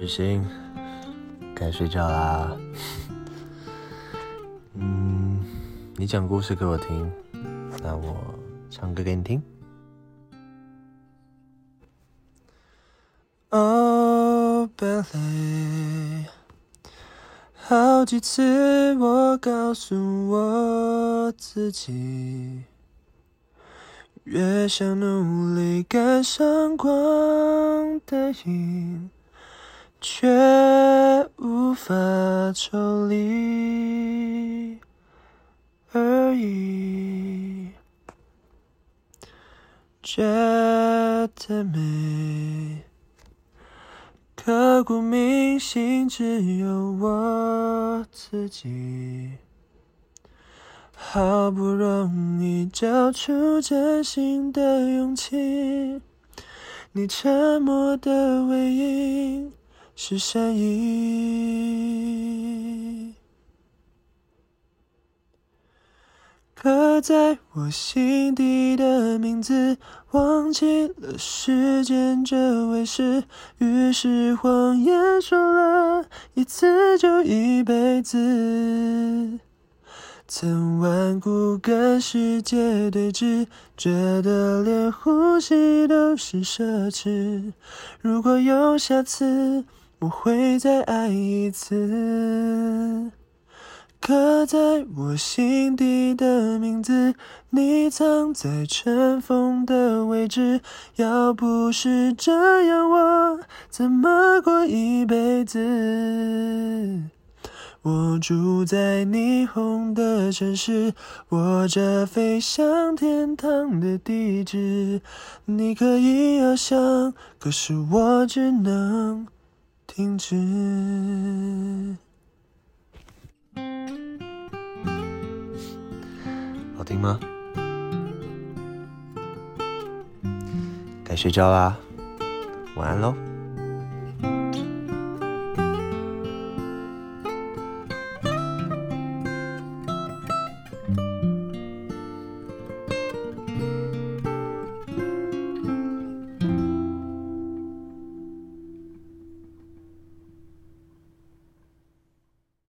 雨欣，该睡觉啦。嗯，你讲故事给我听，那我唱歌给你听。哦，Billy，好几次我告诉我自己。越想努力赶上光的影，却无法抽离而已。觉得美，刻骨铭心，只有我自己。好不容易交出真心的勇气，你沉默的回应是善意。刻在我心底的名字，忘记了时间这回事，于是谎言说了一次就一辈子。曾顽固跟世界对峙，觉得连呼吸都是奢侈。如果有下次，我会再爱一次。刻在我心底的名字，你藏在尘封的位置。要不是这样，我怎么过一辈子？我住在霓虹的城市，握着飞向天堂的地址。你可以翱翔，可是我只能停止。好听吗？该睡觉啦，晚安喽。